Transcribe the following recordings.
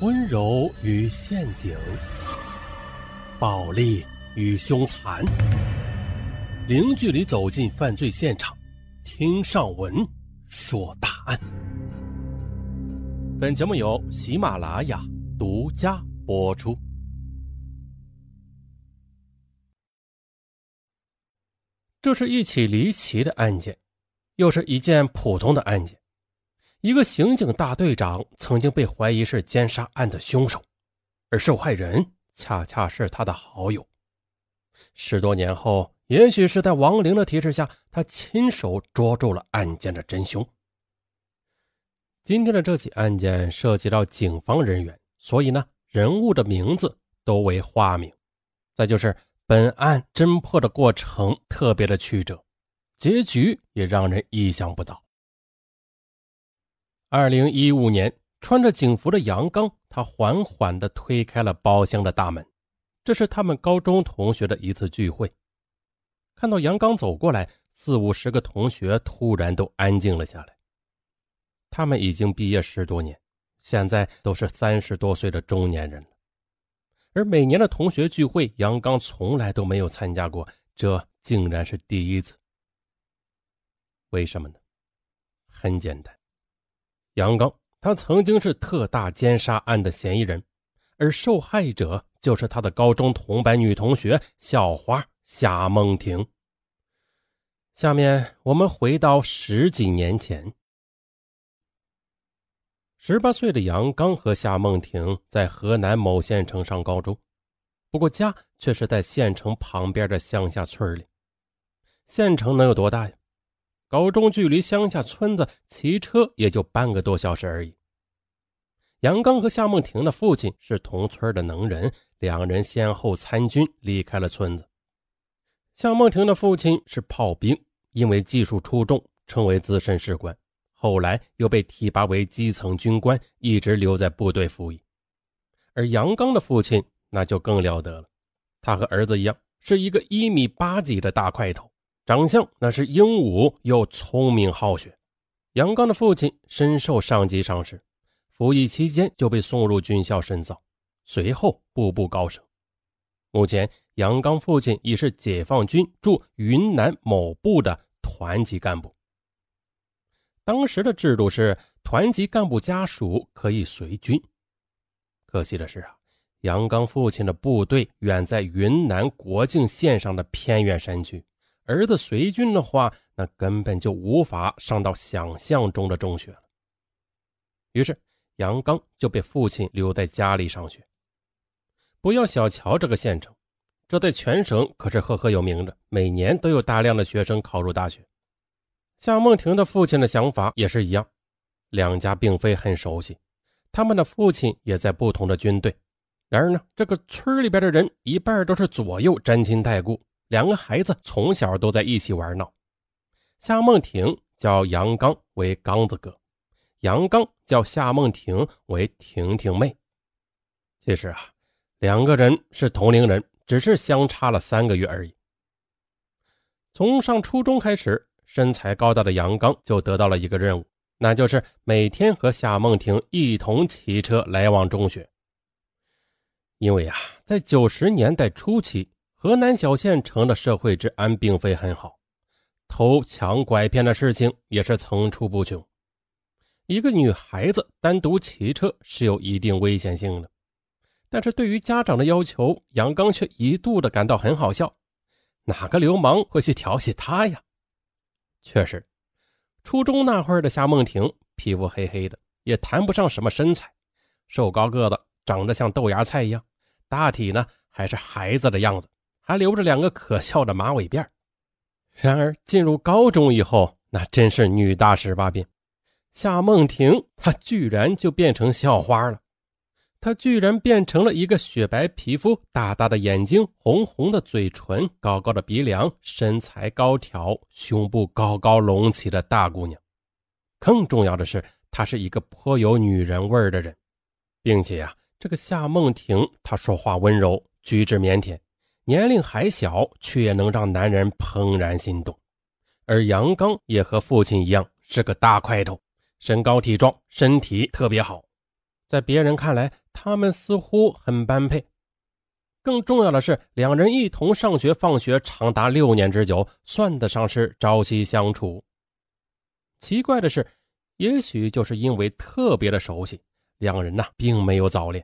温柔与陷阱，暴力与凶残，零距离走进犯罪现场，听上文说大案。本节目由喜马拉雅独家播出。这是一起离奇的案件，又是一件普通的案件。一个刑警大队长曾经被怀疑是奸杀案的凶手，而受害人恰恰是他的好友。十多年后，也许是在亡灵的提示下，他亲手捉住了案件的真凶。今天的这起案件涉及到警方人员，所以呢，人物的名字都为化名。再就是本案侦破的过程特别的曲折，结局也让人意想不到。二零一五年，穿着警服的杨刚，他缓缓地推开了包厢的大门。这是他们高中同学的一次聚会。看到杨刚走过来，四五十个同学突然都安静了下来。他们已经毕业十多年，现在都是三十多岁的中年人了。而每年的同学聚会，杨刚从来都没有参加过，这竟然是第一次。为什么呢？很简单。杨刚，他曾经是特大奸杀案的嫌疑人，而受害者就是他的高中同班女同学校花夏梦婷。下面我们回到十几年前，十八岁的杨刚和夏梦婷在河南某县城上高中，不过家却是在县城旁边的乡下村里。县城能有多大呀？高中距离乡下村子骑车也就半个多小时而已。杨刚和夏梦婷的父亲是同村的能人，两人先后参军，离开了村子。夏梦婷的父亲是炮兵，因为技术出众，成为资深士官，后来又被提拔为基层军官，一直留在部队服役。而杨刚的父亲那就更了得了，他和儿子一样，是一个一米八几的大块头。长相那是英武又聪明好学，杨刚的父亲深受上级赏识，服役期间就被送入军校深造，随后步步高升。目前，杨刚父亲已是解放军驻云南某部的团级干部。当时的制度是，团级干部家属可以随军。可惜的是啊，杨刚父亲的部队远在云南国境线上的偏远山区。儿子随军的话，那根本就无法上到想象中的中学了。于是杨刚就被父亲留在家里上学。不要小瞧这个县城，这在全省可是赫赫有名的，每年都有大量的学生考入大学。夏梦婷的父亲的想法也是一样，两家并非很熟悉，他们的父亲也在不同的军队。然而呢，这个村里边的人一半都是左右沾亲带故。两个孩子从小都在一起玩闹，夏梦婷叫杨刚为刚子哥，杨刚叫夏梦婷为婷婷妹。其实啊，两个人是同龄人，只是相差了三个月而已。从上初中开始，身材高大的杨刚就得到了一个任务，那就是每天和夏梦婷一同骑车来往中学。因为啊，在九十年代初期。河南小县城的社会治安并非很好，偷抢拐骗的事情也是层出不穷。一个女孩子单独骑车是有一定危险性的，但是对于家长的要求，杨刚却一度的感到很好笑。哪个流氓会去调戏她呀？确实，初中那会儿的夏梦婷皮肤黑黑的，也谈不上什么身材，瘦高个子，长得像豆芽菜一样，大体呢还是孩子的样子。还留着两个可笑的马尾辫然而进入高中以后，那真是女大十八变。夏梦婷她居然就变成校花了，她居然变成了一个雪白皮肤、大大的眼睛、红红的嘴唇、高高的鼻梁、身材高挑、胸部高高隆起的大姑娘。更重要的是，她是一个颇有女人味的人，并且呀，这个夏梦婷她说话温柔，举止腼腆。年龄还小，却能让男人怦然心动。而杨刚也和父亲一样，是个大块头，身高体壮，身体特别好。在别人看来，他们似乎很般配。更重要的是，两人一同上学、放学长达六年之久，算得上是朝夕相处。奇怪的是，也许就是因为特别的熟悉，两人呐并没有早恋。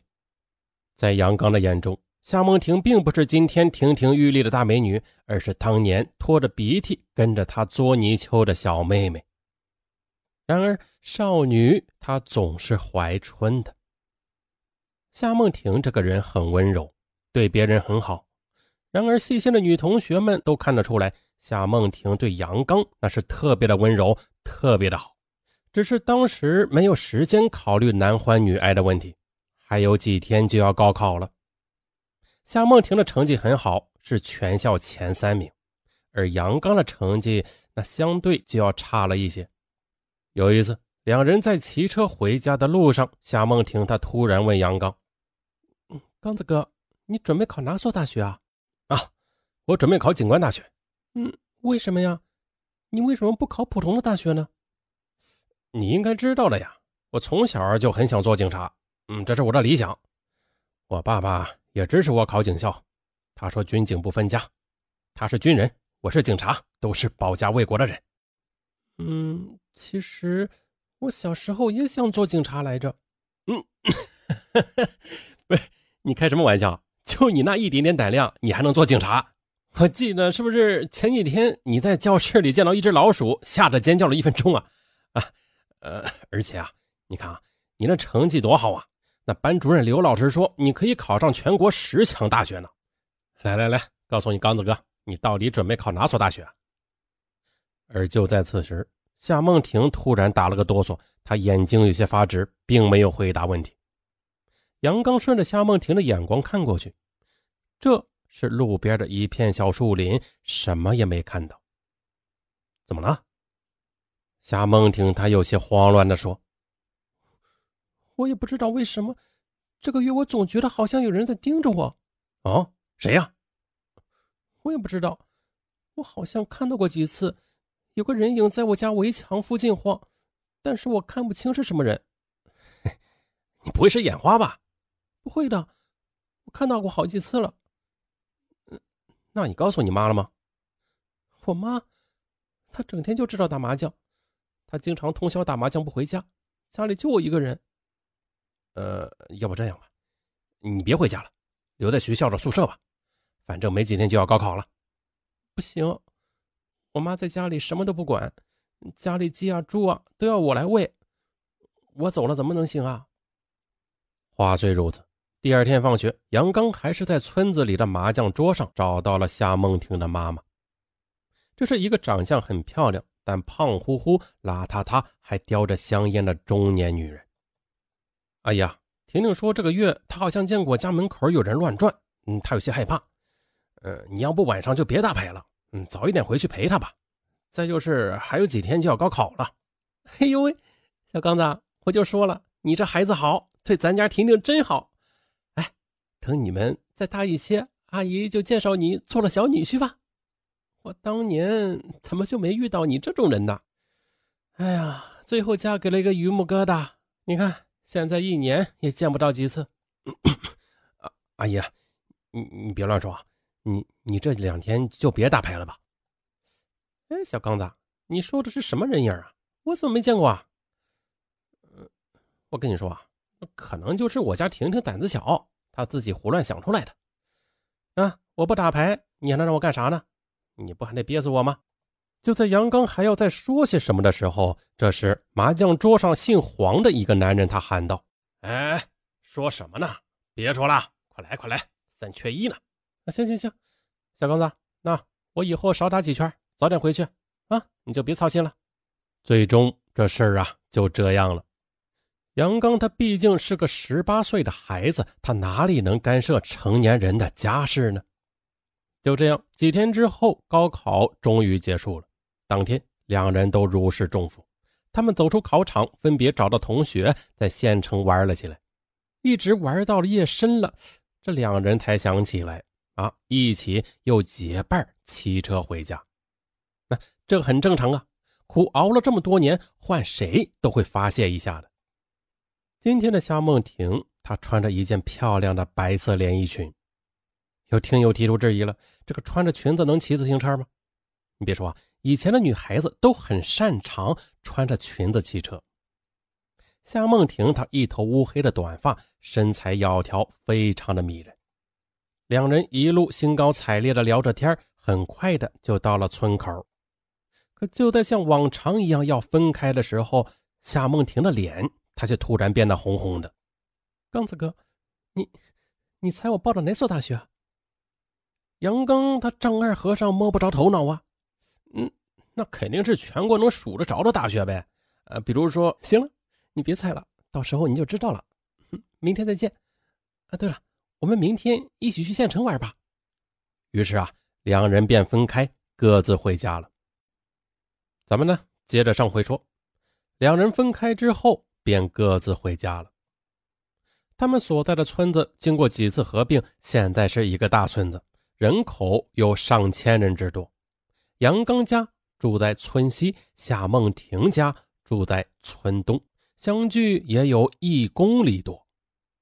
在杨刚的眼中，夏梦婷并不是今天亭亭玉立的大美女，而是当年拖着鼻涕跟着他捉泥鳅的小妹妹。然而，少女她总是怀春的。夏梦婷这个人很温柔，对别人很好。然而，细心的女同学们都看得出来，夏梦婷对杨刚那是特别的温柔，特别的好。只是当时没有时间考虑男欢女爱的问题，还有几天就要高考了。夏梦婷的成绩很好，是全校前三名，而杨刚的成绩那相对就要差了一些。有一次，两人在骑车回家的路上，夏梦婷她突然问杨刚：“刚子哥，你准备考哪所大学啊？”“啊，我准备考警官大学。”“嗯，为什么呀？你为什么不考普通的大学呢？”“你应该知道的呀，我从小就很想做警察，嗯，这是我的理想。我爸爸也支持我考警校，他说军警不分家，他是军人，我是警察，都是保家卫国的人。”“嗯。”其实我小时候也想做警察来着，嗯，不是你开什么玩笑？就你那一点点胆量，你还能做警察？我记得是不是前几天你在教室里见到一只老鼠，吓得尖叫了一分钟啊？啊，呃，而且啊，你看啊，你那成绩多好啊！那班主任刘老师说你可以考上全国十强大学呢。来来来，告诉你刚子哥，你到底准备考哪所大学？而就在此时。夏梦婷突然打了个哆嗦，她眼睛有些发直，并没有回答问题。杨刚顺着夏梦婷的眼光看过去，这是路边的一片小树林，什么也没看到。怎么了？夏梦婷她有些慌乱地说：“我也不知道为什么，这个月我总觉得好像有人在盯着我。哦，谁呀？我也不知道，我好像看到过几次。”有个人影在我家围墙附近晃，但是我看不清是什么人。你不会是眼花吧？不会的，我看到过好几次了。那你告诉你妈了吗？我妈，她整天就知道打麻将，她经常通宵打麻将不回家，家里就我一个人。呃，要不这样吧，你别回家了，留在学校的宿舍吧，反正没几天就要高考了。不行。我妈在家里什么都不管，家里鸡啊猪啊都要我来喂。我走了怎么能行啊？话虽如此，第二天放学，杨刚还是在村子里的麻将桌上找到了夏梦婷的妈妈。这是一个长相很漂亮，但胖乎乎、邋遢遢，还叼着香烟的中年女人。哎呀，婷婷说这个月她好像见过家门口有人乱转，嗯，她有些害怕。嗯，你要不晚上就别打牌了。嗯，早一点回去陪她吧。再就是还有几天就要高考了。哎呦喂，小刚子，我就说了，你这孩子好，对咱家婷婷真好。哎，等你们再大一些，阿姨就介绍你做了小女婿吧。我当年怎么就没遇到你这种人呢？哎呀，最后嫁给了一个榆木疙瘩。你看，现在一年也见不到几次。阿姨，你你别乱说。你你这两天就别打牌了吧。哎，小刚子，你说的是什么人影啊？我怎么没见过啊？我跟你说啊，可能就是我家婷婷胆子小，她自己胡乱想出来的。啊，我不打牌，你还能让我干啥呢？你不还得憋死我吗？就在杨刚还要再说些什么的时候，这时麻将桌上姓黄的一个男人他喊道：“哎，说什么呢？别说了，快来快来，三缺一呢。”啊行行行，小刚子，那我以后少打几圈，早点回去啊，你就别操心了。最终这事儿啊就这样了。杨刚他毕竟是个十八岁的孩子，他哪里能干涉成年人的家事呢？就这样，几天之后，高考终于结束了。当天，两人都如释重负。他们走出考场，分别找到同学，在县城玩了起来，一直玩到了夜深了，这两人才想起来。啊！一起又结伴骑车回家，那这很正常啊。苦熬了这么多年，换谁都会发泄一下的。今天的夏梦婷，她穿着一件漂亮的白色连衣裙。有听友提出质疑了：这个穿着裙子能骑自行车吗？你别说啊，以前的女孩子都很擅长穿着裙子骑车。夏梦婷她一头乌黑的短发，身材窈窕，非常的迷人。两人一路兴高采烈的聊着天，很快的就到了村口。可就在像往常一样要分开的时候，夏梦婷的脸，她却突然变得红红的。刚子哥，你，你猜我报的哪所大学？杨刚他丈二和尚摸不着头脑啊。嗯，那肯定是全国能数得着的大学呗。呃，比如说，行了，你别猜了，到时候你就知道了。明天再见。啊，对了，我们明天一起去县城玩吧。于是啊，两人便分开，各自回家了。咱们呢，接着上回说，两人分开之后，便各自回家了。他们所在的村子经过几次合并，现在是一个大村子，人口有上千人之多。杨刚家住在村西，夏梦婷家住在村东，相距也有一公里多。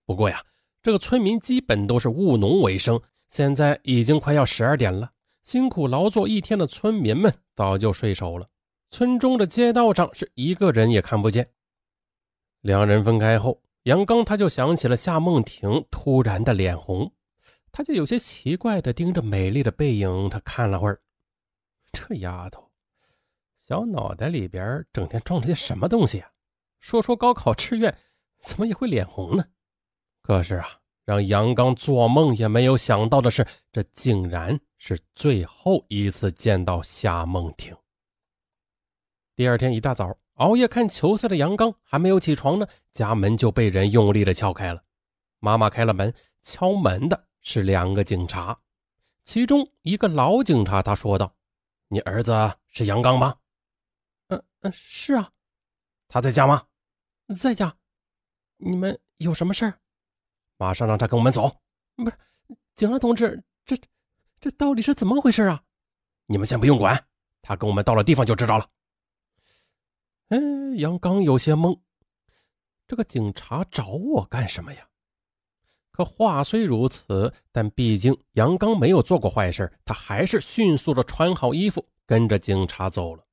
不过呀，这个村民基本都是务农为生。现在已经快要十二点了，辛苦劳作一天的村民们早就睡熟了。村中的街道上是一个人也看不见。两人分开后，杨刚他就想起了夏梦婷突然的脸红，他就有些奇怪的盯着美丽的背影，他看了会儿。这丫头，小脑袋里边整天装着些什么东西啊？说说高考志愿，怎么也会脸红呢？可是啊，让杨刚做梦也没有想到的是，这竟然是最后一次见到夏梦婷。第二天一大早，熬夜看球赛的杨刚还没有起床呢，家门就被人用力的敲开了。妈妈开了门，敲门的是两个警察，其中一个老警察，他说道。你儿子是杨刚吗？嗯嗯，是啊。他在家吗？在家。你们有什么事儿？马上让他跟我们走。不是，警察同志，这这到底是怎么回事啊？你们先不用管，他跟我们到了地方就知道了。哎，杨刚有些懵，这个警察找我干什么呀？可话虽如此，但毕竟杨刚没有做过坏事，他还是迅速的穿好衣服，跟着警察走了。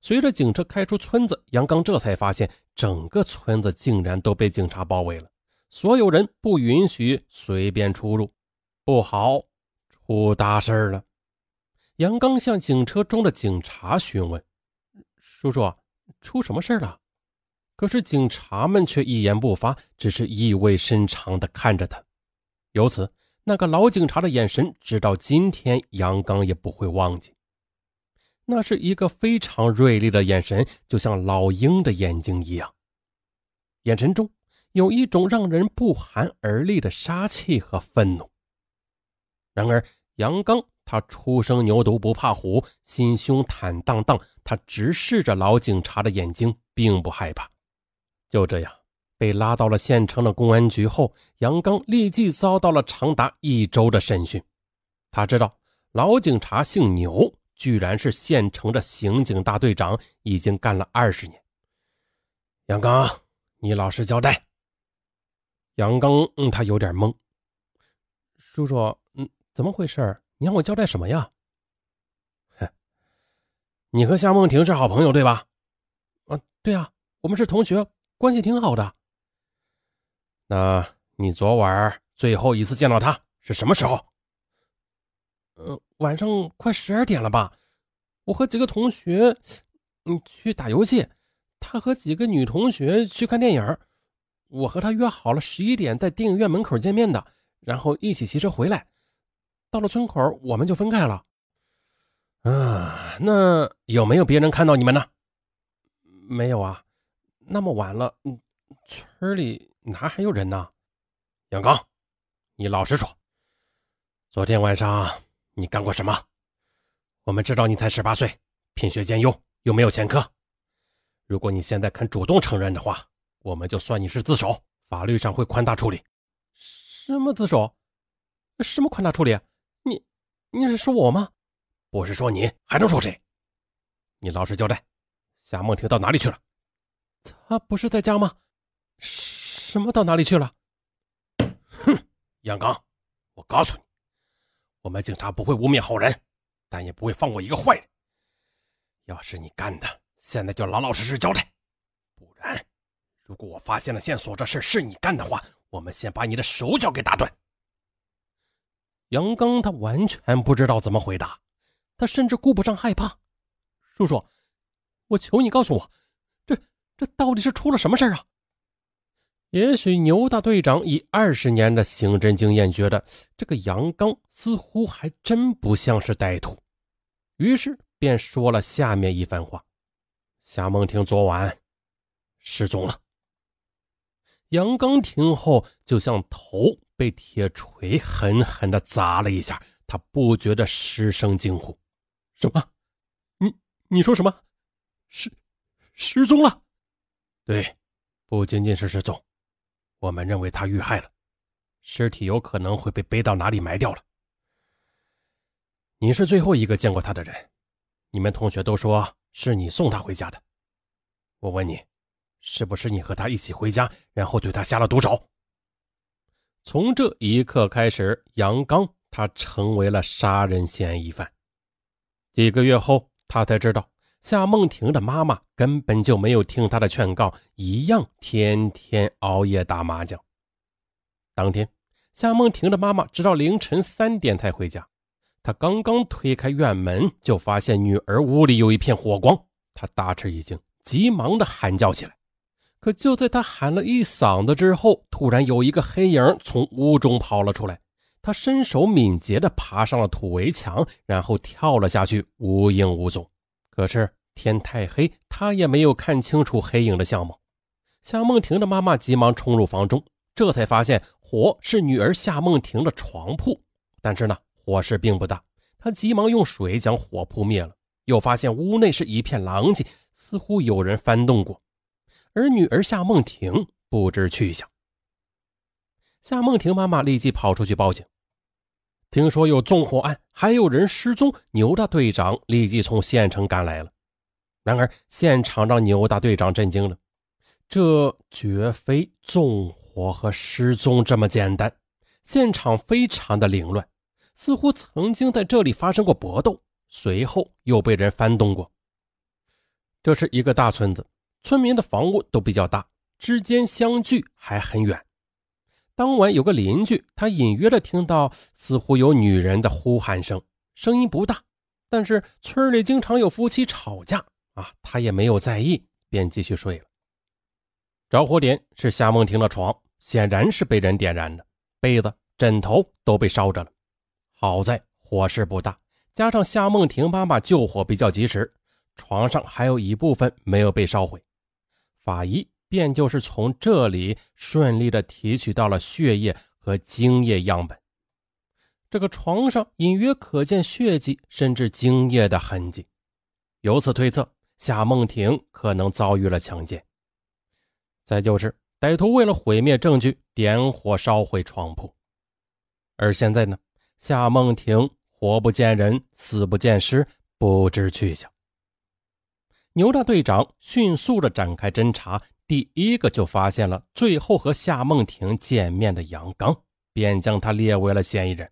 随着警车开出村子，杨刚这才发现整个村子竟然都被警察包围了，所有人不允许随便出入。不好，出大事了！杨刚向警车中的警察询问：“叔叔，出什么事了？”可是警察们却一言不发，只是意味深长地看着他。由此，那个老警察的眼神，直到今天，杨刚也不会忘记。那是一个非常锐利的眼神，就像老鹰的眼睛一样，眼神中有一种让人不寒而栗的杀气和愤怒。然而，杨刚他初生牛犊不怕虎，心胸坦荡荡，他直视着老警察的眼睛，并不害怕。就这样被拉到了县城的公安局后，杨刚立即遭到了长达一周的审讯。他知道老警察姓牛，居然是县城的刑警大队长，已经干了二十年。杨刚，你老实交代。杨刚，嗯，他有点懵。叔叔，嗯，怎么回事？你让我交代什么呀？你和夏梦婷是好朋友对吧？啊，对啊，我们是同学。关系挺好的。那你昨晚最后一次见到他是什么时候？呃，晚上快十二点了吧？我和几个同学，嗯，去打游戏。他和几个女同学去看电影。我和他约好了十一点在电影院门口见面的，然后一起骑车回来。到了村口，我们就分开了。啊，那有没有别人看到你们呢？没有啊。那么晚了，嗯，村里哪还有人呢？杨刚，你老实说，昨天晚上你干过什么？我们知道你才十八岁，品学兼优，又没有前科。如果你现在肯主动承认的话，我们就算你是自首，法律上会宽大处理。什么自首？什么宽大处理？你你是说我吗？不是说你，还能说谁？你老实交代，夏梦婷到哪里去了？他不是在家吗？什么到哪里去了？哼，杨刚，我告诉你，我们警察不会污蔑好人，但也不会放过一个坏人。要是你干的，现在就老老实实交代；不然，如果我发现了线索，这事是你干的话，我们先把你的手脚给打断。杨刚他完全不知道怎么回答，他甚至顾不上害怕。叔叔，我求你告诉我，这到底是出了什么事啊？也许牛大队长以二十年的刑侦经验，觉得这个杨刚似乎还真不像是歹徒，于是便说了下面一番话：夏梦婷昨晚失踪了。杨刚听后，就像头被铁锤狠狠的砸了一下，他不觉得失声惊呼：“什么？你你说什么？失失踪了？对，不仅仅是失踪。”我们认为他遇害了，尸体有可能会被背到哪里埋掉了。你是最后一个见过他的人，你们同学都说是你送他回家的。我问你，是不是你和他一起回家，然后对他下了毒手？从这一刻开始，杨刚他成为了杀人嫌疑犯。几个月后，他才知道。夏梦婷的妈妈根本就没有听她的劝告，一样天天熬夜打麻将。当天，夏梦婷的妈妈直到凌晨三点才回家。她刚刚推开院门，就发现女儿屋里有一片火光，她大吃一惊，急忙的喊叫起来。可就在她喊了一嗓子之后，突然有一个黑影从屋中跑了出来，他身手敏捷的爬上了土围墙，然后跳了下去，无影无踪。可是天太黑，他也没有看清楚黑影的相貌。夏梦婷的妈妈急忙冲入房中，这才发现火是女儿夏梦婷的床铺。但是呢，火势并不大，她急忙用水将火扑灭了。又发现屋内是一片狼藉，似乎有人翻动过，而女儿夏梦婷不知去向。夏梦婷妈妈立即跑出去报警。听说有纵火案，还有人失踪，牛大队长立即从县城赶来了。然而，现场让牛大队长震惊了，这绝非纵火和失踪这么简单。现场非常的凌乱，似乎曾经在这里发生过搏斗，随后又被人翻动过。这是一个大村子，村民的房屋都比较大，之间相距还很远。当晚有个邻居，他隐约的听到似乎有女人的呼喊声，声音不大，但是村里经常有夫妻吵架啊，他也没有在意，便继续睡了。着火点是夏梦婷的床，显然是被人点燃的，被子、枕头都被烧着了。好在火势不大，加上夏梦婷妈妈救火比较及时，床上还有一部分没有被烧毁。法医。便就是从这里顺利的提取到了血液和精液样本。这个床上隐约可见血迹，甚至精液的痕迹。由此推测，夏梦婷可能遭遇了强奸。再就是歹徒为了毁灭证据，点火烧毁床铺。而现在呢，夏梦婷活不见人，死不见尸，不知去向。牛大队长迅速的展开侦查。第一个就发现了最后和夏梦婷见面的杨刚，便将他列为了嫌疑人。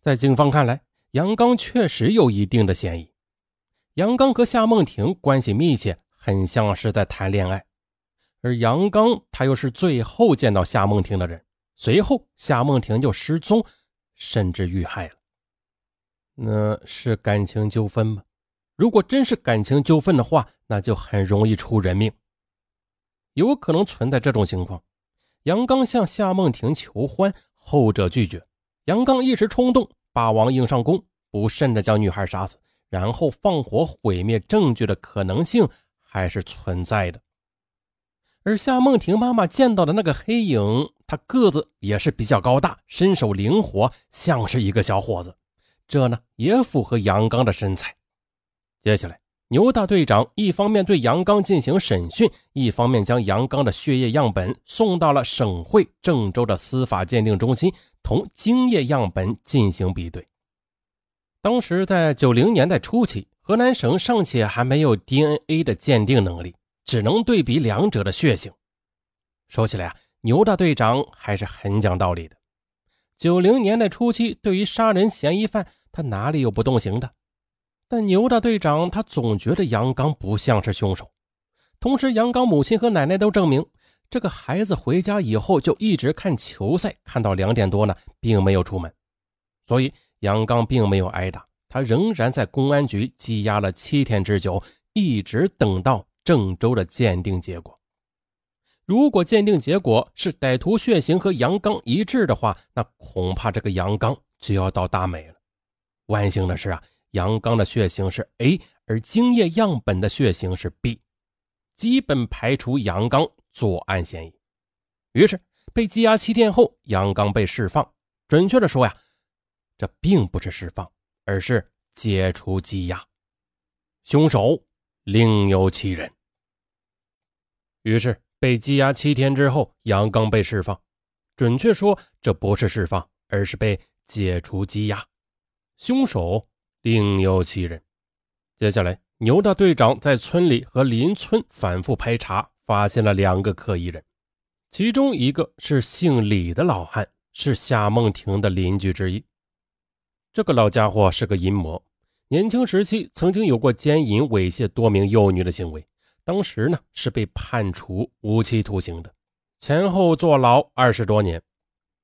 在警方看来，杨刚确实有一定的嫌疑。杨刚和夏梦婷关系密切，很像是在谈恋爱。而杨刚他又是最后见到夏梦婷的人，随后夏梦婷就失踪，甚至遇害了。那是感情纠纷吗？如果真是感情纠纷的话，那就很容易出人命。有可能存在这种情况：杨刚向夏梦婷求欢，后者拒绝。杨刚一时冲动，霸王硬上弓，不慎的将女孩杀死，然后放火毁灭证据的可能性还是存在的。而夏梦婷妈妈见到的那个黑影，他个子也是比较高大，身手灵活，像是一个小伙子。这呢，也符合杨刚的身材。接下来。牛大队长一方面对杨刚进行审讯，一方面将杨刚的血液样本送到了省会郑州的司法鉴定中心，同精液样本进行比对。当时在九零年代初期，河南省尚且还没有 DNA 的鉴定能力，只能对比两者的血型。说起来啊，牛大队长还是很讲道理的。九零年代初期，对于杀人嫌疑犯，他哪里有不动刑的？但牛大队长他总觉得杨刚不像是凶手。同时，杨刚母亲和奶奶都证明，这个孩子回家以后就一直看球赛，看到两点多呢，并没有出门。所以，杨刚并没有挨打，他仍然在公安局羁押了七天之久，一直等到郑州的鉴定结果。如果鉴定结果是歹徒血型和杨刚一致的话，那恐怕这个杨刚就要到大美了。万幸的是啊。杨刚的血型是 A，而精液样本的血型是 B，基本排除杨刚作案嫌疑。于是被羁押七天后，杨刚被释放。准确的说呀，这并不是释放，而是解除羁押。凶手另有其人。于是被羁押七天之后，杨刚被释放。准确说，这不是释放，而是被解除羁押。凶手。另有其人。接下来，牛大队长在村里和邻村反复排查，发现了两个可疑人，其中一个是姓李的老汉，是夏梦婷的邻居之一。这个老家伙是个淫魔，年轻时期曾经有过奸淫猥亵多名幼女的行为，当时呢是被判处无期徒刑的，前后坐牢二十多年。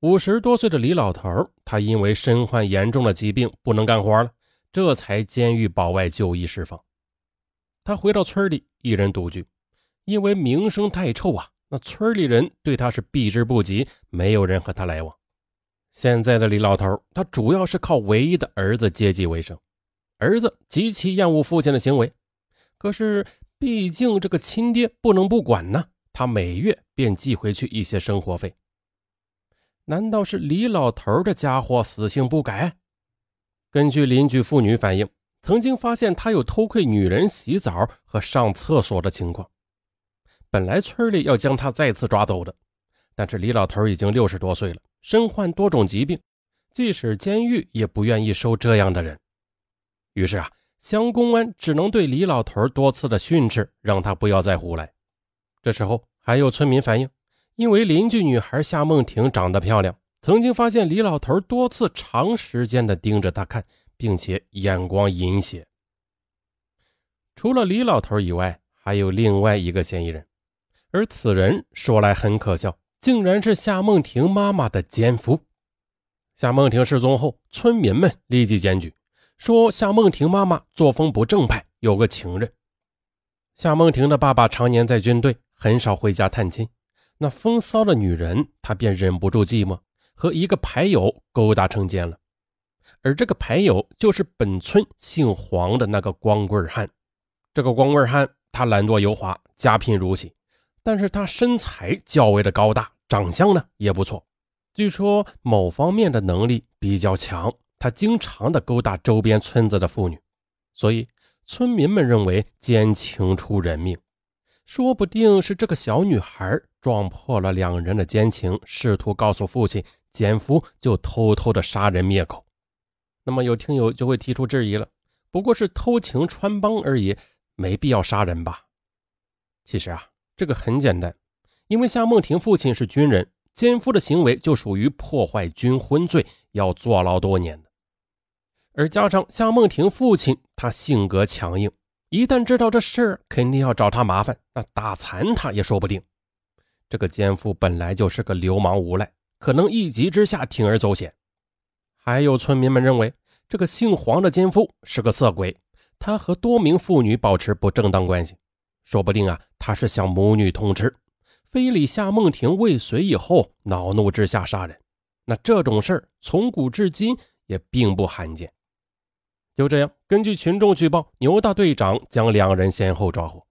五十多岁的李老头，他因为身患严重的疾病，不能干活了。这才监狱保外就医释放。他回到村里，一人独居，因为名声太臭啊，那村里人对他是避之不及，没有人和他来往。现在的李老头，他主要是靠唯一的儿子接济为生。儿子极其厌恶父亲的行为，可是毕竟这个亲爹不能不管呢，他每月便寄回去一些生活费。难道是李老头这家伙死性不改？根据邻居妇女反映，曾经发现他有偷窥女人洗澡和上厕所的情况。本来村里要将他再次抓走的，但是李老头已经六十多岁了，身患多种疾病，即使监狱也不愿意收这样的人。于是啊，乡公安只能对李老头多次的训斥，让他不要再胡来。这时候还有村民反映，因为邻居女孩夏梦婷长得漂亮。曾经发现李老头多次长时间的盯着他看，并且眼光阴邪。除了李老头以外，还有另外一个嫌疑人，而此人说来很可笑，竟然是夏梦婷妈妈的奸夫。夏梦婷失踪后，村民们立即检举，说夏梦婷妈妈作风不正派，有个情人。夏梦婷的爸爸常年在军队，很少回家探亲，那风骚的女人，他便忍不住寂寞。和一个牌友勾搭成奸了，而这个牌友就是本村姓黄的那个光棍汉。这个光棍汉他懒惰油滑，家贫如洗，但是他身材较为的高大，长相呢也不错。据说某方面的能力比较强，他经常的勾搭周边村子的妇女，所以村民们认为奸情出人命。说不定是这个小女孩撞破了两人的奸情，试图告诉父亲，奸夫就偷偷的杀人灭口。那么有听友就会提出质疑了：不过是偷情穿帮而已，没必要杀人吧？其实啊，这个很简单，因为夏梦婷父亲是军人，奸夫的行为就属于破坏军婚罪，要坐牢多年的。而加上夏梦婷父亲他性格强硬。一旦知道这事儿，肯定要找他麻烦，那打残他也说不定。这个奸夫本来就是个流氓无赖，可能一急之下铤而走险。还有村民们认为，这个姓黄的奸夫是个色鬼，他和多名妇女保持不正当关系，说不定啊，他是想母女通吃，非礼夏梦婷未遂以后，恼怒之下杀人。那这种事儿从古至今也并不罕见。就这样，根据群众举报，牛大队长将两人先后抓获。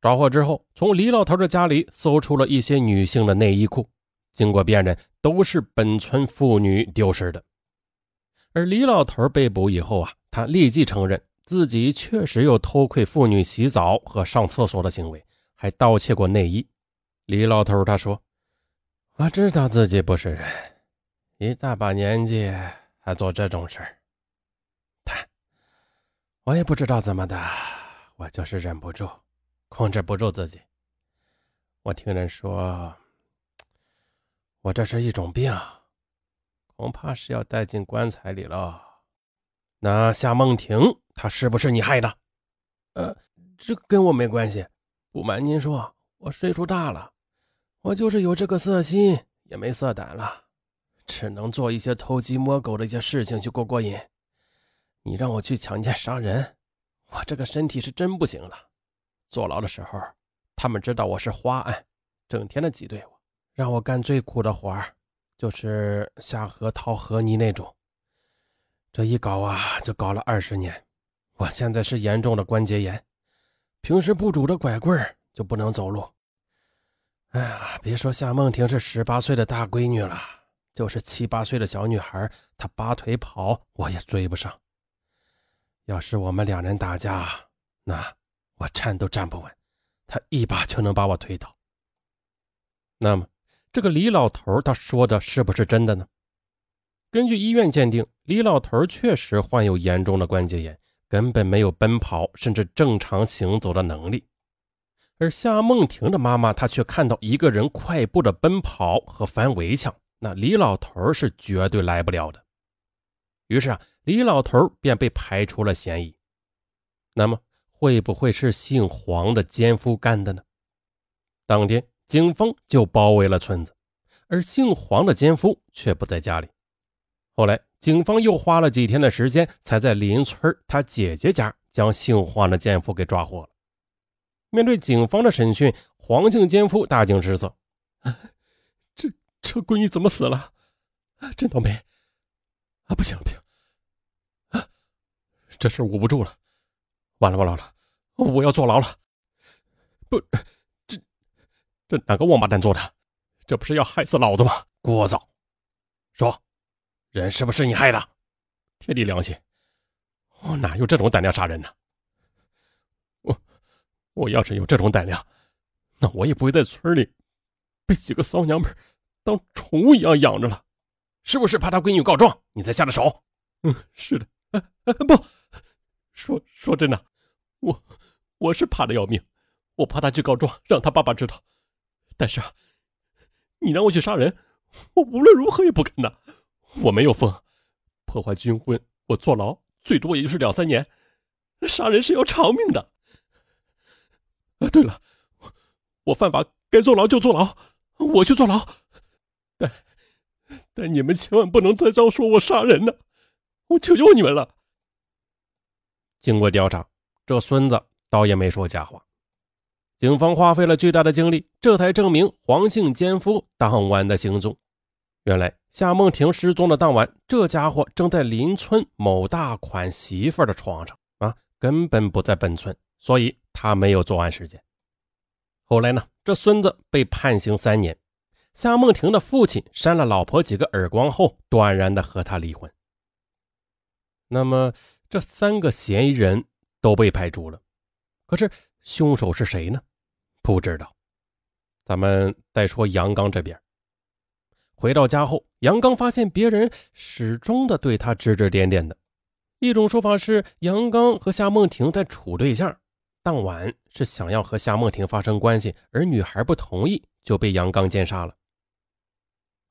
抓获之后，从李老头的家里搜出了一些女性的内衣裤，经过辨认，都是本村妇女丢失的。而李老头被捕以后啊，他立即承认自己确实有偷窥妇女洗澡和上厕所的行为，还盗窃过内衣。李老头他说：“我知道自己不是人，一大把年纪还做这种事儿。”我也不知道怎么的，我就是忍不住，控制不住自己。我听人说，我这是一种病，恐怕是要带进棺材里了。那夏梦婷，她是不是你害的？呃，这跟我没关系。不瞒您说，我岁数大了，我就是有这个色心，也没色胆了，只能做一些偷鸡摸狗的一些事情去过过瘾。你让我去强奸杀人，我这个身体是真不行了。坐牢的时候，他们知道我是花案，整天的挤兑我，让我干最苦的活儿，就是下河掏河泥那种。这一搞啊，就搞了二十年。我现在是严重的关节炎，平时不拄着拐棍就不能走路。哎呀，别说夏梦婷是十八岁的大闺女了，就是七八岁的小女孩，她拔腿跑我也追不上。要是我们两人打架，那我站都站不稳，他一把就能把我推倒。那么，这个李老头他说的是不是真的呢？根据医院鉴定，李老头确实患有严重的关节炎。根本没有奔跑甚至正常行走的能力，而夏梦婷的妈妈，她却看到一个人快步的奔跑和翻围墙，那李老头是绝对来不了的。于是啊，李老头便被排除了嫌疑。那么，会不会是姓黄的奸夫干的呢？当天，警方就包围了村子，而姓黄的奸夫却不在家里。后来。警方又花了几天的时间，才在邻村他姐姐家将姓黄的奸夫给抓获了。面对警方的审讯，黄姓奸夫大惊失色：“ 这这闺女怎么死了？真倒霉！啊，不行了不行！啊，这事捂不住了！完了完了完了！我要坐牢了！不，这这哪个王八蛋做的？这不是要害死老子吗？聒噪！说。”人是不是你害的？天地良心，我哪有这种胆量杀人呢？我我要是有这种胆量，那我也不会在村里被几个骚娘们当宠物一样养着了。是不是怕他闺女告状，你才下的手？嗯，是的。不说说真的，我我是怕的要命，我怕他去告状，让他爸爸知道。但是啊，你让我去杀人，我无论如何也不敢的。我没有疯，破坏军婚，我坐牢最多也就是两三年，杀人是要偿命的。啊，对了，我犯法该坐牢就坐牢，我去坐牢。但但你们千万不能再遭说我杀人呢，我求求你们了。经过调查，这孙子倒也没说假话。警方花费了巨大的精力，这才证明黄姓奸夫当晚的行踪。原来夏梦婷失踪的当晚，这家伙正在邻村某大款媳妇的床上啊，根本不在本村，所以他没有作案时间。后来呢，这孙子被判刑三年，夏梦婷的父亲扇了老婆几个耳光后，断然的和他离婚。那么这三个嫌疑人都被排除了，可是凶手是谁呢？不知道。咱们再说杨刚这边。回到家后，杨刚发现别人始终的对他指指点点的。一种说法是杨刚和夏梦婷在处对象，当晚是想要和夏梦婷发生关系，而女孩不同意，就被杨刚奸杀了。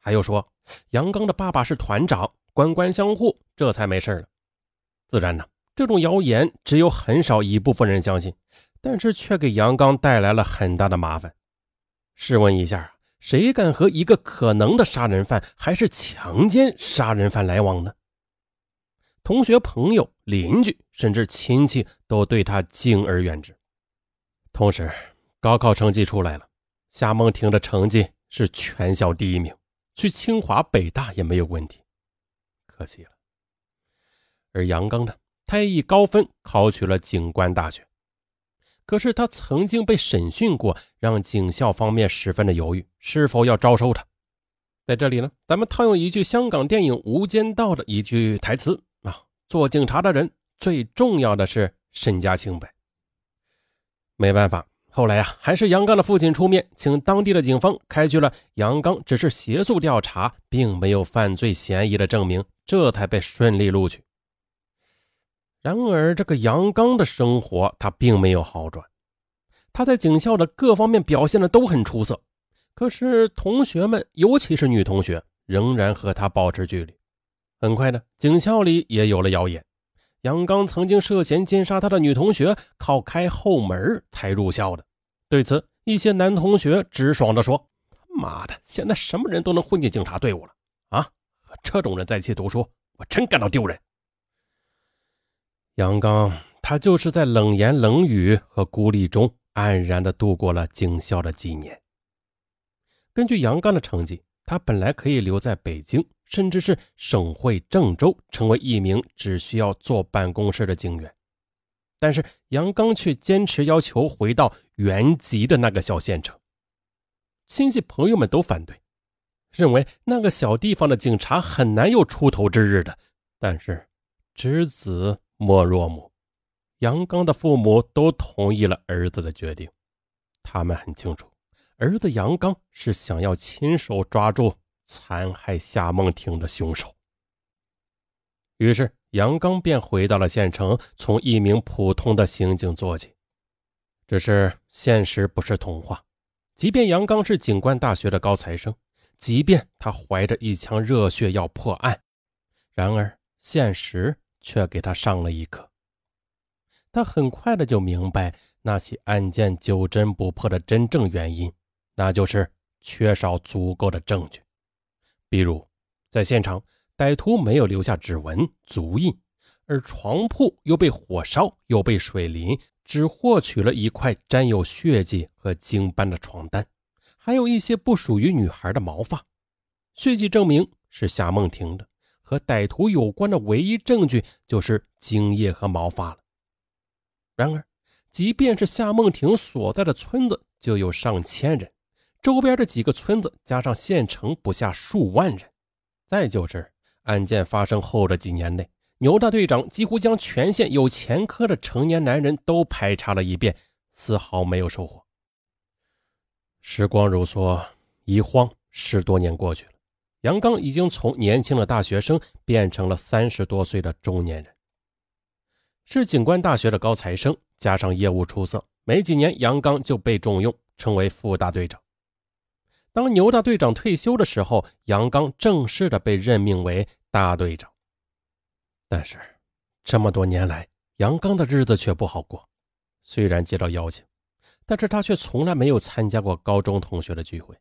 还有说杨刚的爸爸是团长，官官相护，这才没事了。自然呢，这种谣言只有很少一部分人相信，但是却给杨刚带来了很大的麻烦。试问一下。谁敢和一个可能的杀人犯还是强奸杀人犯来往呢？同学、朋友、邻居，甚至亲戚都对他敬而远之。同时，高考成绩出来了，夏梦婷的成绩是全校第一名，去清华、北大也没有问题。可惜了。而杨刚呢，他也以高分考取了警官大学。可是他曾经被审讯过，让警校方面十分的犹豫，是否要招收他。在这里呢，咱们套用一句香港电影《无间道》的一句台词啊：“做警察的人最重要的是身家清白。”没办法，后来啊，还是杨刚的父亲出面，请当地的警方开具了杨刚只是协助调查，并没有犯罪嫌疑的证明，这才被顺利录取。然而，这个杨刚的生活他并没有好转。他在警校的各方面表现的都很出色，可是同学们，尤其是女同学，仍然和他保持距离。很快呢，警校里也有了谣言，杨刚曾经涉嫌奸杀他的女同学，靠开后门才入校的。对此，一些男同学直爽地说：“妈的，现在什么人都能混进警察队伍了啊！和这种人在一起读书，我真感到丢人。”杨刚，他就是在冷言冷语和孤立中黯然地度过了警校的几年。根据杨刚的成绩，他本来可以留在北京，甚至是省会郑州，成为一名只需要坐办公室的警员。但是杨刚却坚持要求回到原籍的那个小县城。亲戚朋友们都反对，认为那个小地方的警察很难有出头之日的。但是知子莫若母，杨刚的父母都同意了儿子的决定。他们很清楚。儿子杨刚是想要亲手抓住残害夏梦婷的凶手，于是杨刚便回到了县城，从一名普通的刑警做起。只是现实不是童话，即便杨刚是警官大学的高材生，即便他怀着一腔热血要破案，然而现实却给他上了一课。他很快的就明白那起案件久侦不破的真正原因。那就是缺少足够的证据，比如在现场，歹徒没有留下指纹、足印，而床铺又被火烧，又被水淋，只获取了一块沾有血迹和精斑的床单，还有一些不属于女孩的毛发。血迹证明是夏梦婷的，和歹徒有关的唯一证据就是精液和毛发了。然而，即便是夏梦婷所在的村子，就有上千人。周边的几个村子加上县城，不下数万人。再就是案件发生后的几年内，牛大队长几乎将全县有前科的成年男人都排查了一遍，丝毫没有收获。时光如梭，一晃十多年过去了，杨刚已经从年轻的大学生变成了三十多岁的中年人，是警官大学的高材生，加上业务出色，没几年杨刚就被重用，成为副大队长。当牛大队长退休的时候，杨刚正式的被任命为大队长。但是，这么多年来，杨刚的日子却不好过。虽然接到邀请，但是他却从来没有参加过高中同学的聚会。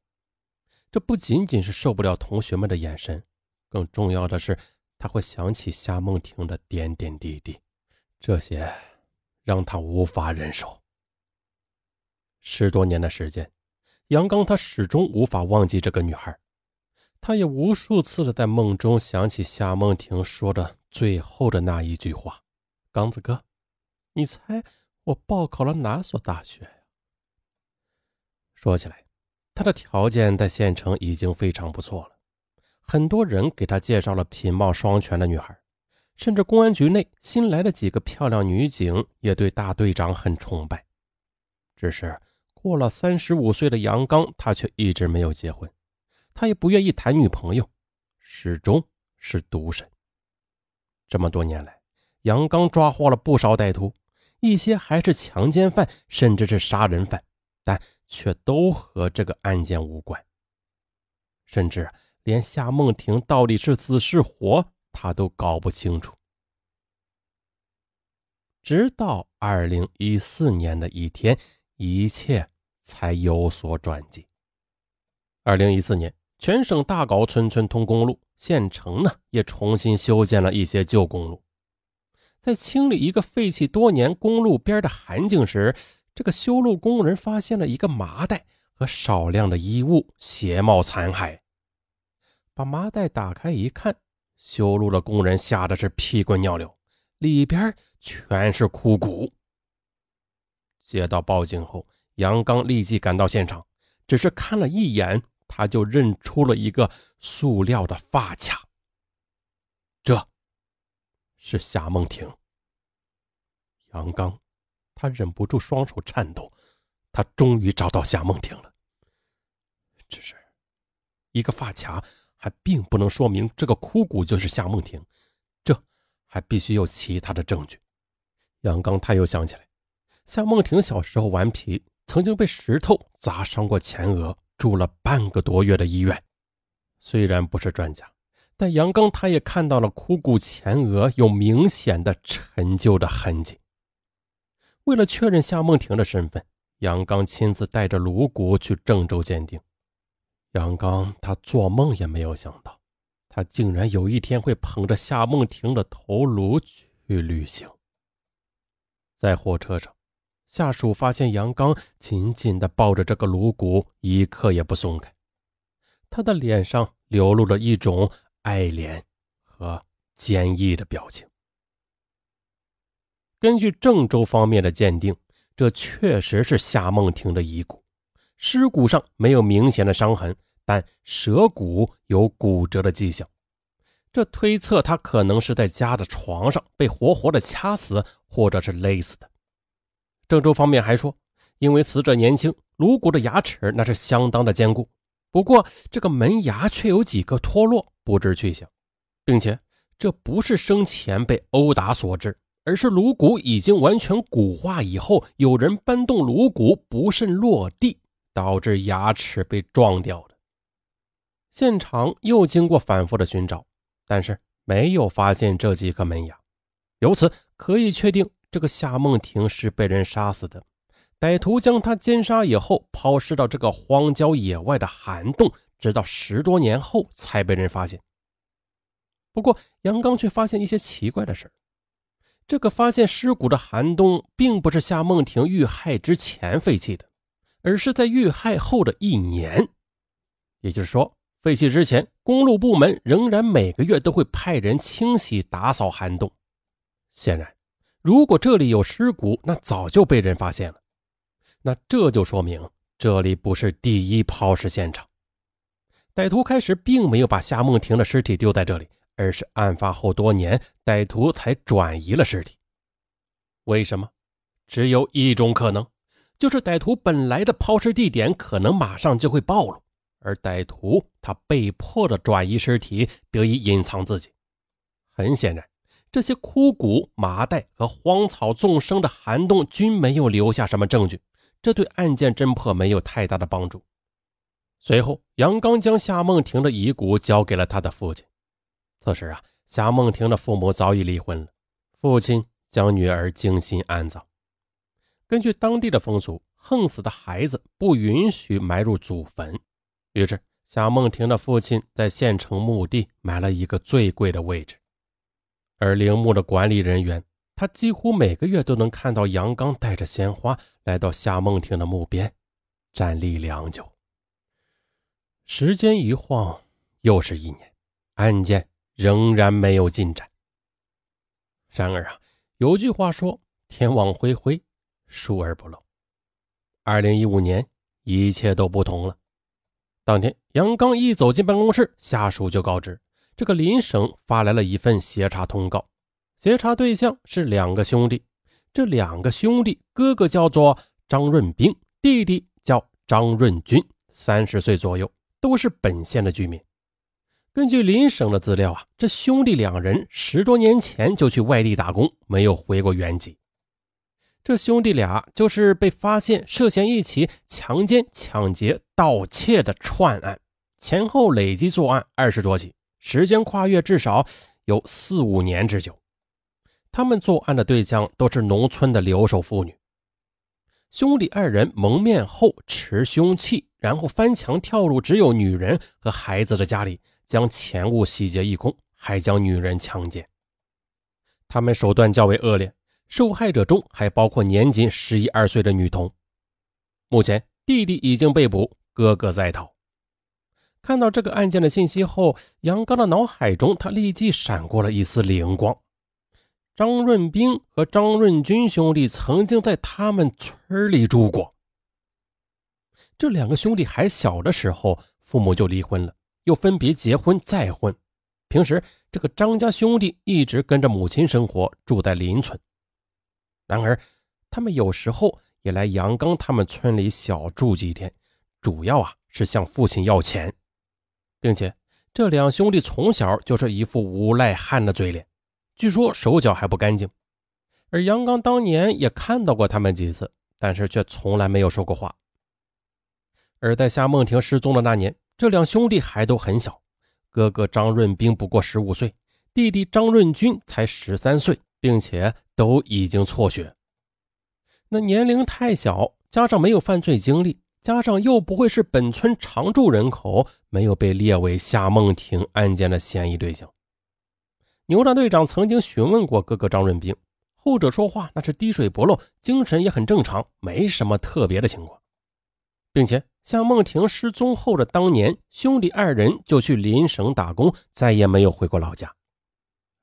这不仅仅是受不了同学们的眼神，更重要的是，他会想起夏梦婷的点点滴滴，这些让他无法忍受。十多年的时间。杨刚他始终无法忘记这个女孩，他也无数次的在梦中想起夏梦婷说的最后的那一句话：“刚子哥，你猜我报考了哪所大学呀？”说起来，他的条件在县城已经非常不错了，很多人给他介绍了品貌双全的女孩，甚至公安局内新来的几个漂亮女警也对大队长很崇拜，只是。过了三十五岁的杨刚，他却一直没有结婚，他也不愿意谈女朋友，始终是独身。这么多年来，杨刚抓获了不少歹徒，一些还是强奸犯，甚至是杀人犯，但却都和这个案件无关，甚至连夏梦婷到底是死是活，他都搞不清楚。直到二零一四年的一天，一切。才有所转机。二零一四年，全省大搞村村通公路，县城呢也重新修建了一些旧公路。在清理一个废弃多年公路边的涵井时，这个修路工人发现了一个麻袋和少量的衣物，鞋帽残骸。把麻袋打开一看，修路的工人吓得是屁滚尿流，里边全是枯骨。接到报警后。杨刚立即赶到现场，只是看了一眼，他就认出了一个塑料的发卡。这，是夏梦婷。杨刚，他忍不住双手颤抖，他终于找到夏梦婷了。只是，一个发卡还并不能说明这个枯骨就是夏梦婷，这还必须有其他的证据。杨刚他又想起来，夏梦婷小时候顽皮。曾经被石头砸伤过前额，住了半个多月的医院。虽然不是专家，但杨刚他也看到了枯骨前额有明显的陈旧的痕迹。为了确认夏梦婷的身份，杨刚亲自带着颅骨去郑州鉴定。杨刚他做梦也没有想到，他竟然有一天会捧着夏梦婷的头颅去旅行。在火车上，下属发现杨刚紧紧地抱着这个颅骨，一刻也不松开。他的脸上流露着一种爱怜和坚毅的表情。根据郑州方面的鉴定，这确实是夏梦婷的遗骨。尸骨上没有明显的伤痕，但舌骨有骨折的迹象。这推测他可能是在家的床上被活活的掐死，或者是勒死的。郑州方面还说，因为死者年轻，颅骨的牙齿那是相当的坚固。不过，这个门牙却有几个脱落，不知去向，并且这不是生前被殴打所致，而是颅骨已经完全骨化以后，有人搬动颅骨不慎落地，导致牙齿被撞掉的。现场又经过反复的寻找，但是没有发现这几颗门牙，由此可以确定这个夏梦婷是被人杀死的。歹徒将她奸杀以后，抛尸到这个荒郊野外的涵洞，直到十多年后才被人发现。不过，杨刚却发现一些奇怪的事这个发现尸骨的涵洞，并不是夏梦婷遇害之前废弃的，而是在遇害后的一年。也就是说，废弃之前，公路部门仍然每个月都会派人清洗打扫涵洞。显然，如果这里有尸骨，那早就被人发现了。那这就说明这里不是第一抛尸现场。歹徒开始并没有把夏梦婷的尸体丢在这里，而是案发后多年，歹徒才转移了尸体。为什么？只有一种可能，就是歹徒本来的抛尸地点可能马上就会暴露，而歹徒他被迫的转移尸体，得以隐藏自己。很显然，这些枯骨、麻袋和荒草纵生的涵洞均没有留下什么证据。这对案件侦破没有太大的帮助。随后，杨刚将夏梦婷的遗骨交给了他的父亲。此时啊，夏梦婷的父母早已离婚了，父亲将女儿精心安葬。根据当地的风俗，横死的孩子不允许埋入祖坟，于是夏梦婷的父亲在县城墓地买了一个最贵的位置，而陵墓的管理人员。他几乎每个月都能看到杨刚带着鲜花来到夏梦婷的墓边，站立良久。时间一晃，又是一年，案件仍然没有进展。然而啊，有句话说：“天网恢恢，疏而不漏。”二零一五年，一切都不同了。当天，杨刚一走进办公室，下属就告知，这个林省发来了一份协查通告。协查对象是两个兄弟，这两个兄弟哥哥叫做张润兵，弟弟叫张润军，三十岁左右，都是本县的居民。根据林省的资料啊，这兄弟两人十多年前就去外地打工，没有回过原籍。这兄弟俩就是被发现涉嫌一起强奸、抢劫、盗窃的串案，前后累计作案二十多起，时间跨越至少有四五年之久。他们作案的对象都是农村的留守妇女。兄弟二人蒙面后持凶器，然后翻墙跳入只有女人和孩子的家里，将钱物洗劫一空，还将女人强奸。他们手段较为恶劣，受害者中还包括年仅十一二岁的女童。目前弟弟已经被捕，哥哥在逃。看到这个案件的信息后，杨刚的脑海中他立即闪过了一丝灵光。张润兵和张润军兄弟曾经在他们村里住过。这两个兄弟还小的时候，父母就离婚了，又分别结婚再婚。平时，这个张家兄弟一直跟着母亲生活，住在邻村。然而，他们有时候也来杨刚他们村里小住几天，主要啊是向父亲要钱，并且这两兄弟从小就是一副无赖汉的嘴脸。据说手脚还不干净，而杨刚当年也看到过他们几次，但是却从来没有说过话。而在夏梦婷失踪的那年，这两兄弟还都很小，哥哥张润兵不过十五岁，弟弟张润军才十三岁，并且都已经辍学。那年龄太小，加上没有犯罪经历，加上又不会是本村常住人口，没有被列为夏梦婷案件的嫌疑对象。牛大队长曾经询问过哥哥张润兵，后者说话那是滴水不漏，精神也很正常，没什么特别的情况，并且夏梦婷失踪后的当年，兄弟二人就去邻省打工，再也没有回过老家。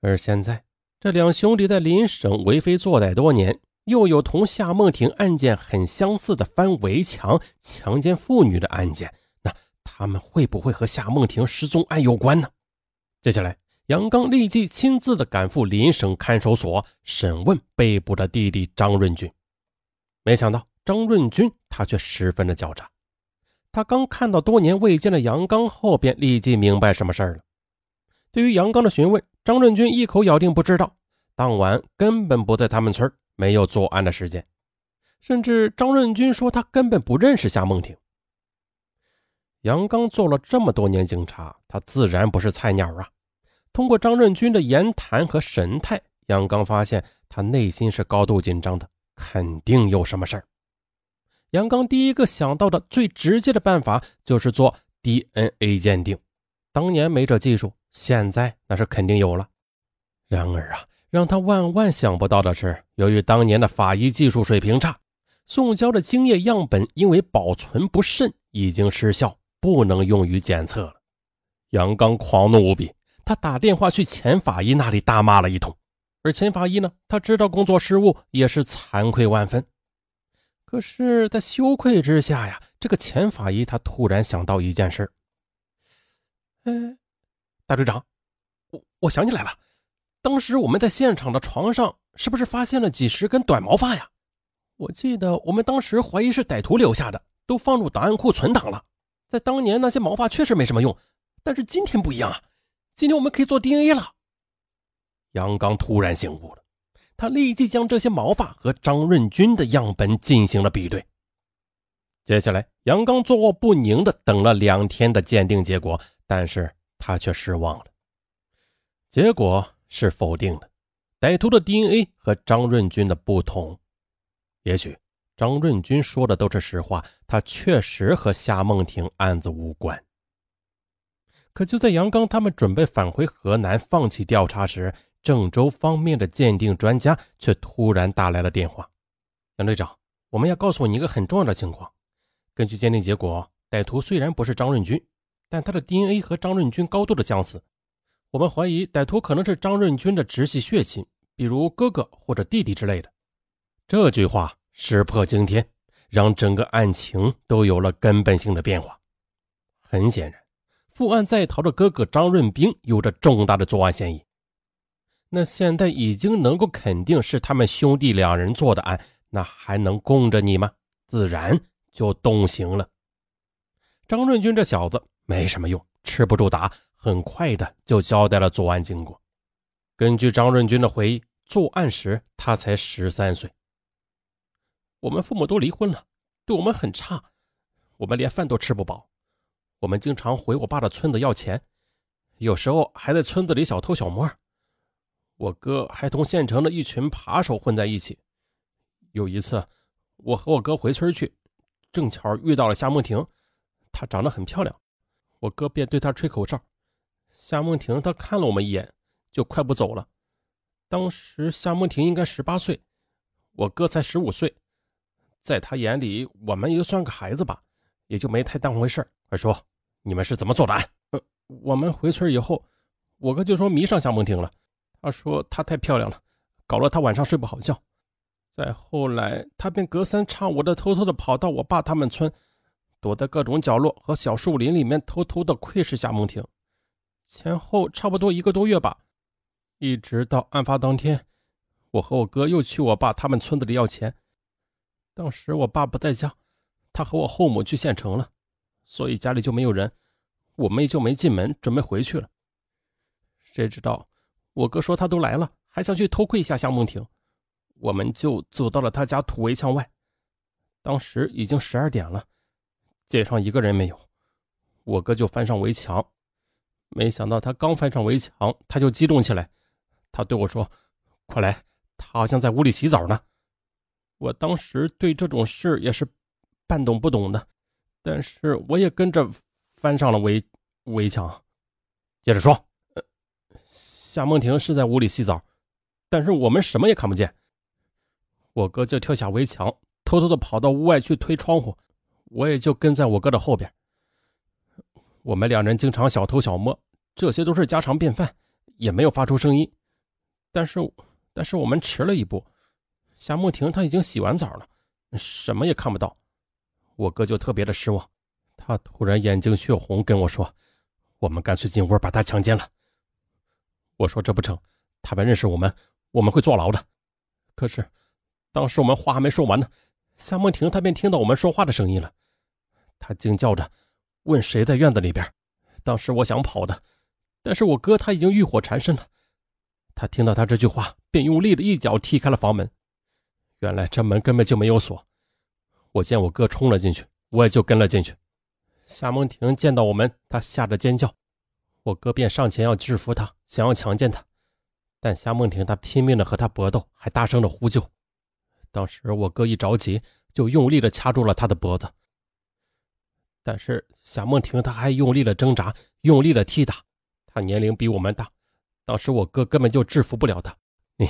而现在，这两兄弟在邻省为非作歹多年，又有同夏梦婷案件很相似的翻围墙、强奸妇女的案件，那他们会不会和夏梦婷失踪案有关呢？接下来。杨刚立即亲自的赶赴邻省看守所审问被捕的弟弟张润军，没想到张润军他却十分的狡诈。他刚看到多年未见的杨刚后，便立即明白什么事儿了。对于杨刚的询问，张润军一口咬定不知道，当晚根本不在他们村，没有作案的时间，甚至张润军说他根本不认识夏梦婷。杨刚做了这么多年警察，他自然不是菜鸟啊。通过张润军的言谈和神态，杨刚发现他内心是高度紧张的，肯定有什么事儿。杨刚第一个想到的最直接的办法就是做 DNA 鉴定。当年没这技术，现在那是肯定有了。然而啊，让他万万想不到的是，由于当年的法医技术水平差，宋娇的精液样本因为保存不慎已经失效，不能用于检测了。杨刚狂怒无比。他打电话去钱法医那里大骂了一通，而钱法医呢，他知道工作失误，也是惭愧万分。可是，在羞愧之下呀，这个钱法医他突然想到一件事：哎，大队长，我我想起来了，当时我们在现场的床上是不是发现了几十根短毛发呀？我记得我们当时怀疑是歹徒留下的，都放入档案库存档了。在当年那些毛发确实没什么用，但是今天不一样啊。今天我们可以做 DNA 了。杨刚突然醒悟了，他立即将这些毛发和张润军的样本进行了比对。接下来，杨刚坐卧不宁的等了两天的鉴定结果，但是他却失望了。结果是否定的，歹徒的 DNA 和张润军的不同。也许张润军说的都是实话，他确实和夏梦婷案子无关。可就在杨刚他们准备返回河南放弃调查时，郑州方面的鉴定专家却突然打来了电话。杨队长，我们要告诉你一个很重要的情况。根据鉴定结果，歹徒虽然不是张润军，但他的 DNA 和张润军高度的相似。我们怀疑歹徒可能是张润军的直系血亲，比如哥哥或者弟弟之类的。这句话石破惊天，让整个案情都有了根本性的变化。很显然。负案在逃的哥哥张润兵有着重大的作案嫌疑，那现在已经能够肯定是他们兄弟两人做的案，那还能供着你吗？自然就动刑了。张润军这小子没什么用，吃不住打，很快的就交代了作案经过。根据张润军的回忆，作案时他才十三岁。我们父母都离婚了，对我们很差，我们连饭都吃不饱。我们经常回我爸的村子要钱，有时候还在村子里小偷小摸。我哥还同县城的一群扒手混在一起。有一次，我和我哥回村去，正巧遇到了夏梦婷，她长得很漂亮，我哥便对她吹口哨。夏梦婷她看了我们一眼，就快步走了。当时夏梦婷应该十八岁，我哥才十五岁，在他眼里，我们也算个孩子吧，也就没太当回事快说。你们是怎么做的案？呃，我们回村以后，我哥就说迷上夏梦婷了。他说她太漂亮了，搞得他晚上睡不好觉。再后来，他便隔三差五的偷偷的跑到我爸他们村，躲在各种角落和小树林里面偷偷的窥视夏梦婷。前后差不多一个多月吧，一直到案发当天，我和我哥又去我爸他们村子里要钱。当时我爸不在家，他和我后母去县城了。所以家里就没有人，我妹就没进门，准备回去了。谁知道我哥说他都来了，还想去偷窥一下夏梦婷，我们就走到了他家土围墙外。当时已经十二点了，街上一个人没有。我哥就翻上围墙，没想到他刚翻上围墙，他就激动起来，他对我说：“快来，他好像在屋里洗澡呢。”我当时对这种事也是半懂不懂的，但是我也跟着翻上了围围墙。接着说，呃，夏梦婷是在屋里洗澡，但是我们什么也看不见。我哥就跳下围墙，偷偷的跑到屋外去推窗户，我也就跟在我哥的后边。我们两人经常小偷小摸，这些都是家常便饭，也没有发出声音。但是，但是我们迟了一步。夏梦婷她已经洗完澡了，什么也看不到。我哥就特别的失望，他突然眼睛血红，跟我说：“我们干脆进屋把她强奸了。”我说：“这不成，他们认识我们，我们会坐牢的。”可是，当时我们话还没说完呢，夏梦婷她便听到我们说话的声音了，她惊叫着问：“谁在院子里边？”当时我想跑的，但是我哥他已经欲火缠身了。他听到他这句话，便用力的一脚踢开了房门。原来这门根本就没有锁，我见我哥冲了进去，我也就跟了进去。夏梦婷见到我们，她吓得尖叫，我哥便上前要制服她，想要强奸她，但夏梦婷她拼命的和他搏斗，还大声的呼救。当时我哥一着急，就用力的掐住了她的脖子，但是夏梦婷她还用力的挣扎，用力的踢打。她年龄比我们大，当时我哥根本就制服不了她。你。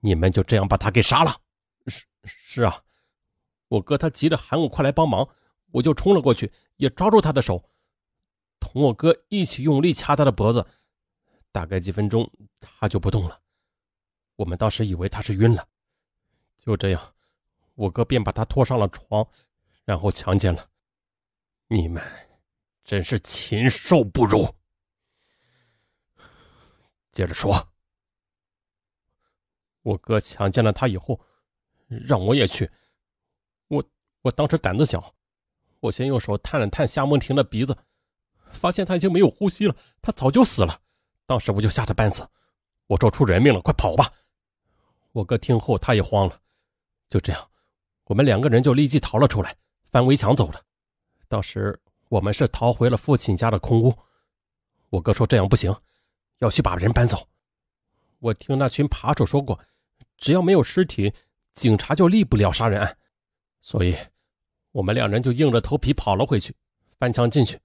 你们就这样把他给杀了？是是啊，我哥他急着喊我快来帮忙，我就冲了过去，也抓住他的手，同我哥一起用力掐他的脖子。大概几分钟，他就不动了。我们当时以为他是晕了。就这样，我哥便把他拖上了床，然后强奸了。你们真是禽兽不如！接着说。我哥强奸了她以后，让我也去。我我当时胆子小，我先用手探了探夏梦婷的鼻子，发现她已经没有呼吸了，她早就死了。当时我就吓得半死，我说出人命了，快跑吧！我哥听后他也慌了。就这样，我们两个人就立即逃了出来，翻围墙走了。当时我们是逃回了父亲家的空屋。我哥说这样不行，要去把人搬走。我听那群扒手说过。只要没有尸体，警察就立不了杀人案，所以，我们两人就硬着头皮跑了回去，翻墙进去，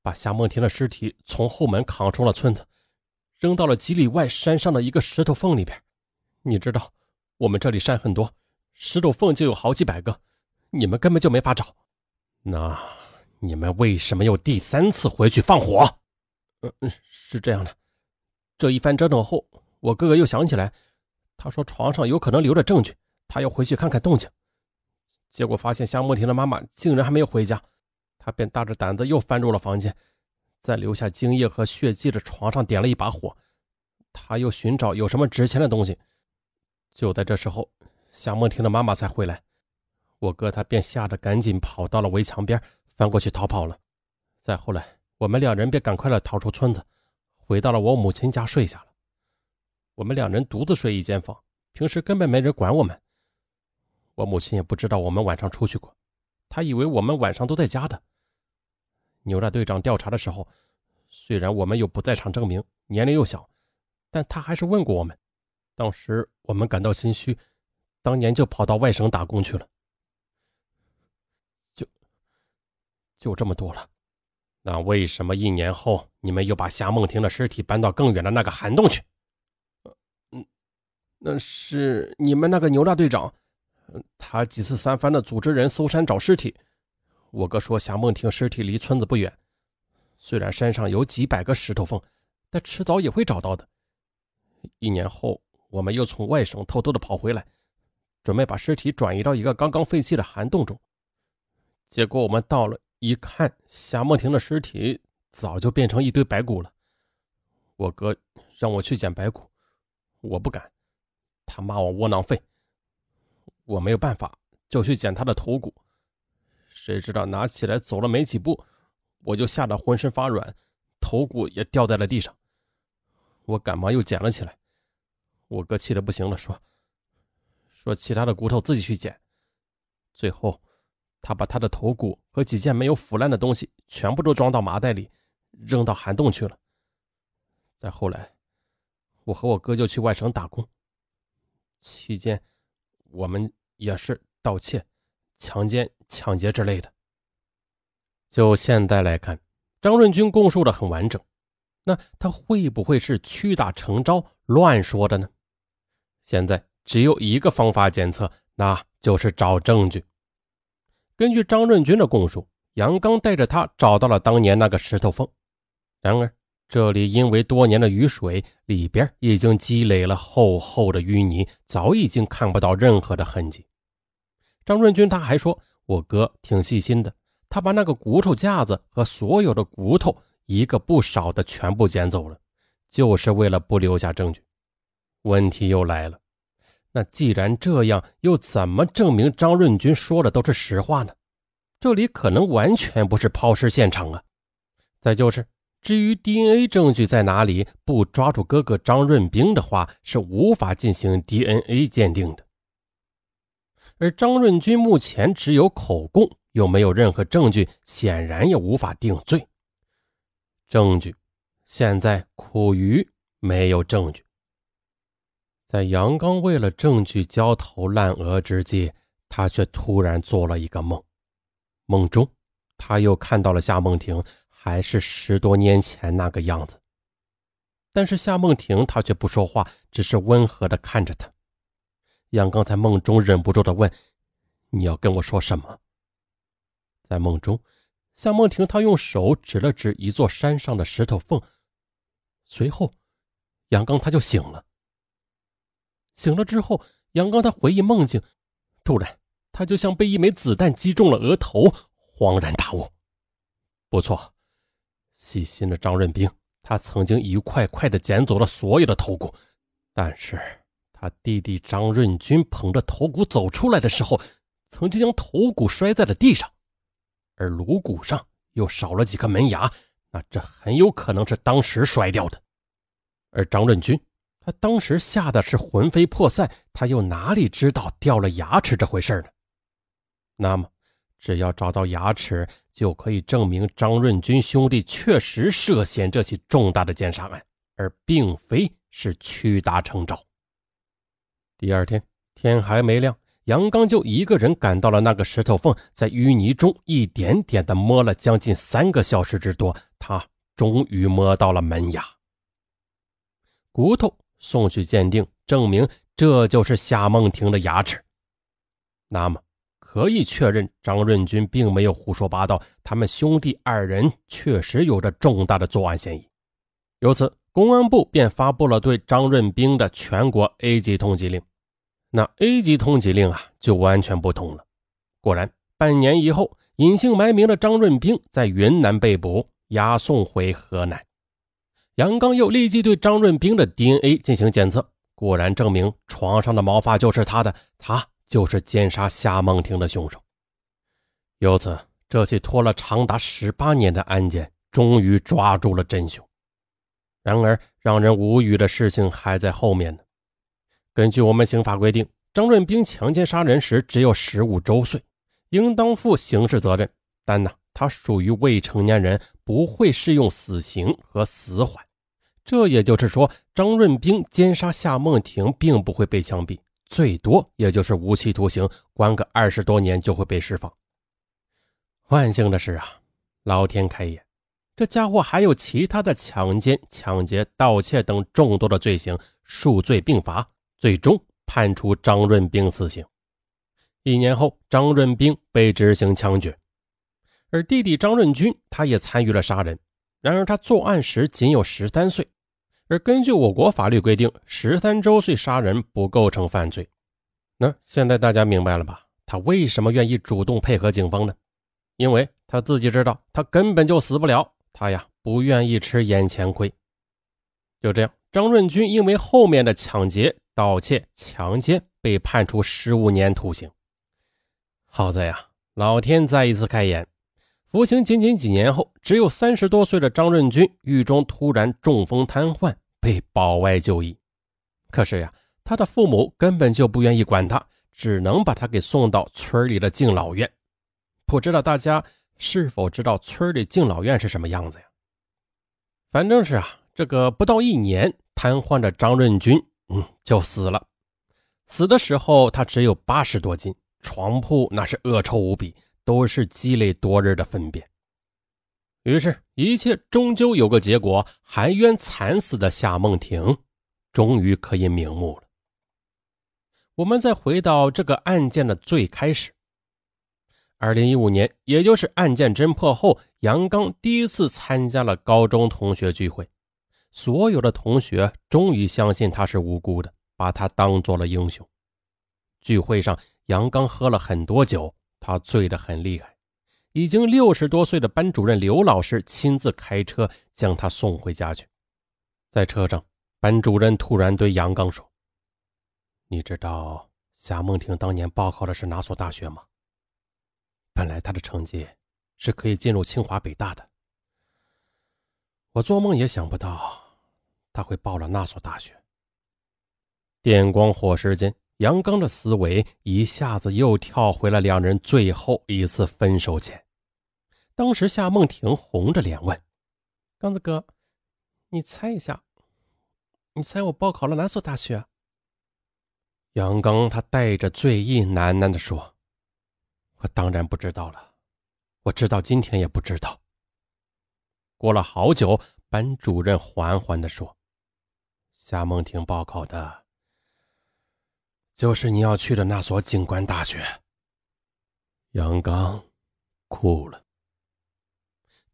把夏梦婷的尸体从后门扛出了村子，扔到了几里外山上的一个石头缝里边。你知道，我们这里山很多，石头缝就有好几百个，你们根本就没法找。那你们为什么又第三次回去放火？嗯嗯，是这样的，这一番折腾后，我哥哥又想起来。他说：“床上有可能留着证据，他要回去看看动静。”结果发现夏梦婷的妈妈竟然还没有回家，他便大着胆子又翻入了房间，在留下精液和血迹的床上点了一把火。他又寻找有什么值钱的东西。就在这时候，夏梦婷的妈妈才回来，我哥他便吓得赶紧跑到了围墙边，翻过去逃跑了。再后来，我们两人便赶快的逃出村子，回到了我母亲家睡下了。我们两人独自睡一间房，平时根本没人管我们。我母亲也不知道我们晚上出去过，她以为我们晚上都在家的。牛大队长调查的时候，虽然我们有不在场证明，年龄又小，但他还是问过我们。当时我们感到心虚，当年就跑到外省打工去了。就就这么多了。那为什么一年后你们又把夏梦婷的尸体搬到更远的那个涵洞去？嗯那是你们那个牛大队长，他几次三番的组织人搜山找尸体。我哥说夏梦婷尸体离村子不远，虽然山上有几百个石头缝，但迟早也会找到的。一年后，我们又从外省偷偷的跑回来，准备把尸体转移到一个刚刚废弃的涵洞中。结果我们到了一看，夏梦婷的尸体早就变成一堆白骨了。我哥让我去捡白骨，我不敢。他骂我窝囊废，我没有办法，就去捡他的头骨。谁知道拿起来走了没几步，我就吓得浑身发软，头骨也掉在了地上。我赶忙又捡了起来。我哥气得不行了，说：“说其他的骨头自己去捡。”最后，他把他的头骨和几件没有腐烂的东西全部都装到麻袋里，扔到涵洞去了。再后来，我和我哥就去外省打工，期间我们也是盗窃、强奸、抢劫之类的。就现在来看，张润军供述的很完整，那他会不会是屈打成招乱说的呢？现在只有一个方法检测，那就是找证据。根据张润军的供述，杨刚带着他找到了当年那个石头缝。然而，这里因为多年的雨水，里边已经积累了厚厚的淤泥，早已经看不到任何的痕迹。张润军他还说：“我哥挺细心的，他把那个骨头架子和所有的骨头一个不少的全部捡走了，就是为了不留下证据。”问题又来了。那既然这样，又怎么证明张润军说的都是实话呢？这里可能完全不是抛尸现场啊！再就是，至于 DNA 证据在哪里，不抓住哥哥张润兵的话，是无法进行 DNA 鉴定的。而张润军目前只有口供，又没有任何证据，显然也无法定罪。证据现在苦于没有证据。在杨刚为了证据焦头烂额之际，他却突然做了一个梦。梦中，他又看到了夏梦婷，还是十多年前那个样子。但是夏梦婷她却不说话，只是温和的看着他。杨刚在梦中忍不住的问：“你要跟我说什么？”在梦中，夏梦婷她用手指了指一座山上的石头缝，随后，杨刚他就醒了。醒了之后，杨刚他回忆梦境，突然他就像被一枚子弹击中了额头，恍然大悟。不错，细心的张润兵，他曾经一块块的捡走了所有的头骨，但是他弟弟张润军捧着头骨走出来的时候，曾经将头骨摔在了地上，而颅骨上又少了几颗门牙，那这很有可能是当时摔掉的，而张润军。他当时吓得是魂飞魄散，他又哪里知道掉了牙齿这回事呢？那么，只要找到牙齿，就可以证明张润军兄弟确实涉嫌这起重大的奸杀案，而并非是屈打成招。第二天天还没亮，杨刚就一个人赶到了那个石头缝，在淤泥中一点点的摸了将近三个小时之多，他终于摸到了门牙，骨头。送去鉴定，证明这就是夏梦婷的牙齿。那么，可以确认张润军并没有胡说八道，他们兄弟二人确实有着重大的作案嫌疑。由此，公安部便发布了对张润兵的全国 A 级通缉令。那 A 级通缉令啊，就完全不同了。果然，半年以后，隐姓埋名的张润兵在云南被捕，押送回河南。杨刚又立即对张润兵的 DNA 进行检测，果然证明床上的毛发就是他的，他就是奸杀夏梦婷的凶手。由此，这起拖了长达十八年的案件终于抓住了真凶。然而，让人无语的事情还在后面呢。根据我们刑法规定，张润兵强奸杀人时只有十五周岁，应当负刑事责任，但呢，他属于未成年人，不会适用死刑和死缓。这也就是说，张润兵奸杀夏梦婷并不会被枪毙，最多也就是无期徒刑，关个二十多年就会被释放。万幸的是啊，老天开眼，这家伙还有其他的强奸、抢劫、盗窃等众多的罪行，数罪并罚，最终判处张润兵死刑。一年后，张润兵被执行枪决，而弟弟张润军他也参与了杀人，然而他作案时仅有十三岁。而根据我国法律规定，十三周岁杀人不构成犯罪。那现在大家明白了吧？他为什么愿意主动配合警方呢？因为他自己知道他根本就死不了，他呀不愿意吃眼前亏。就这样，张润军因为后面的抢劫、盗窃、强奸被判处十五年徒刑。好在呀，老天再一次开眼，服刑仅仅几年后，只有三十多岁的张润军狱中突然中风瘫痪。被保外就医，可是呀，他的父母根本就不愿意管他，只能把他给送到村里的敬老院。不知道大家是否知道村里敬老院是什么样子呀？反正是啊，这个不到一年，瘫痪的张润军，嗯，就死了。死的时候他只有八十多斤，床铺那是恶臭无比，都是积累多日的粪便。于是，一切终究有个结果，含冤惨死的夏梦婷，终于可以瞑目了。我们再回到这个案件的最开始。二零一五年，也就是案件侦破后，杨刚第一次参加了高中同学聚会。所有的同学终于相信他是无辜的，把他当做了英雄。聚会上，杨刚喝了很多酒，他醉得很厉害。已经六十多岁的班主任刘老师亲自开车将他送回家去。在车上，班主任突然对杨刚说：“你知道夏梦婷当年报考的是哪所大学吗？”本来他的成绩是可以进入清华北大的，我做梦也想不到他会报了那所大学。电光火石间，杨刚的思维一下子又跳回了两人最后一次分手前。当时夏梦婷红着脸问：“刚子哥，你猜一下，你猜我报考了哪所大学？”杨刚他带着醉意喃喃地说。我当然不知道了，我知道今天也不知道。过了好久，班主任缓缓地说：“夏梦婷报考的，就是你要去的那所警官大学。”杨刚哭了，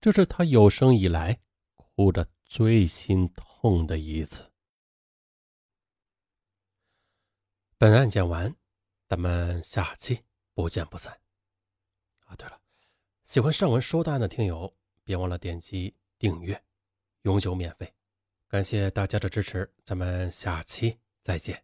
这是他有生以来哭的最心痛的一次。本案讲完，咱们下期不见不散。啊对了，喜欢上文说大案的听友，别忘了点击订阅，永久免费。感谢大家的支持，咱们下期再见。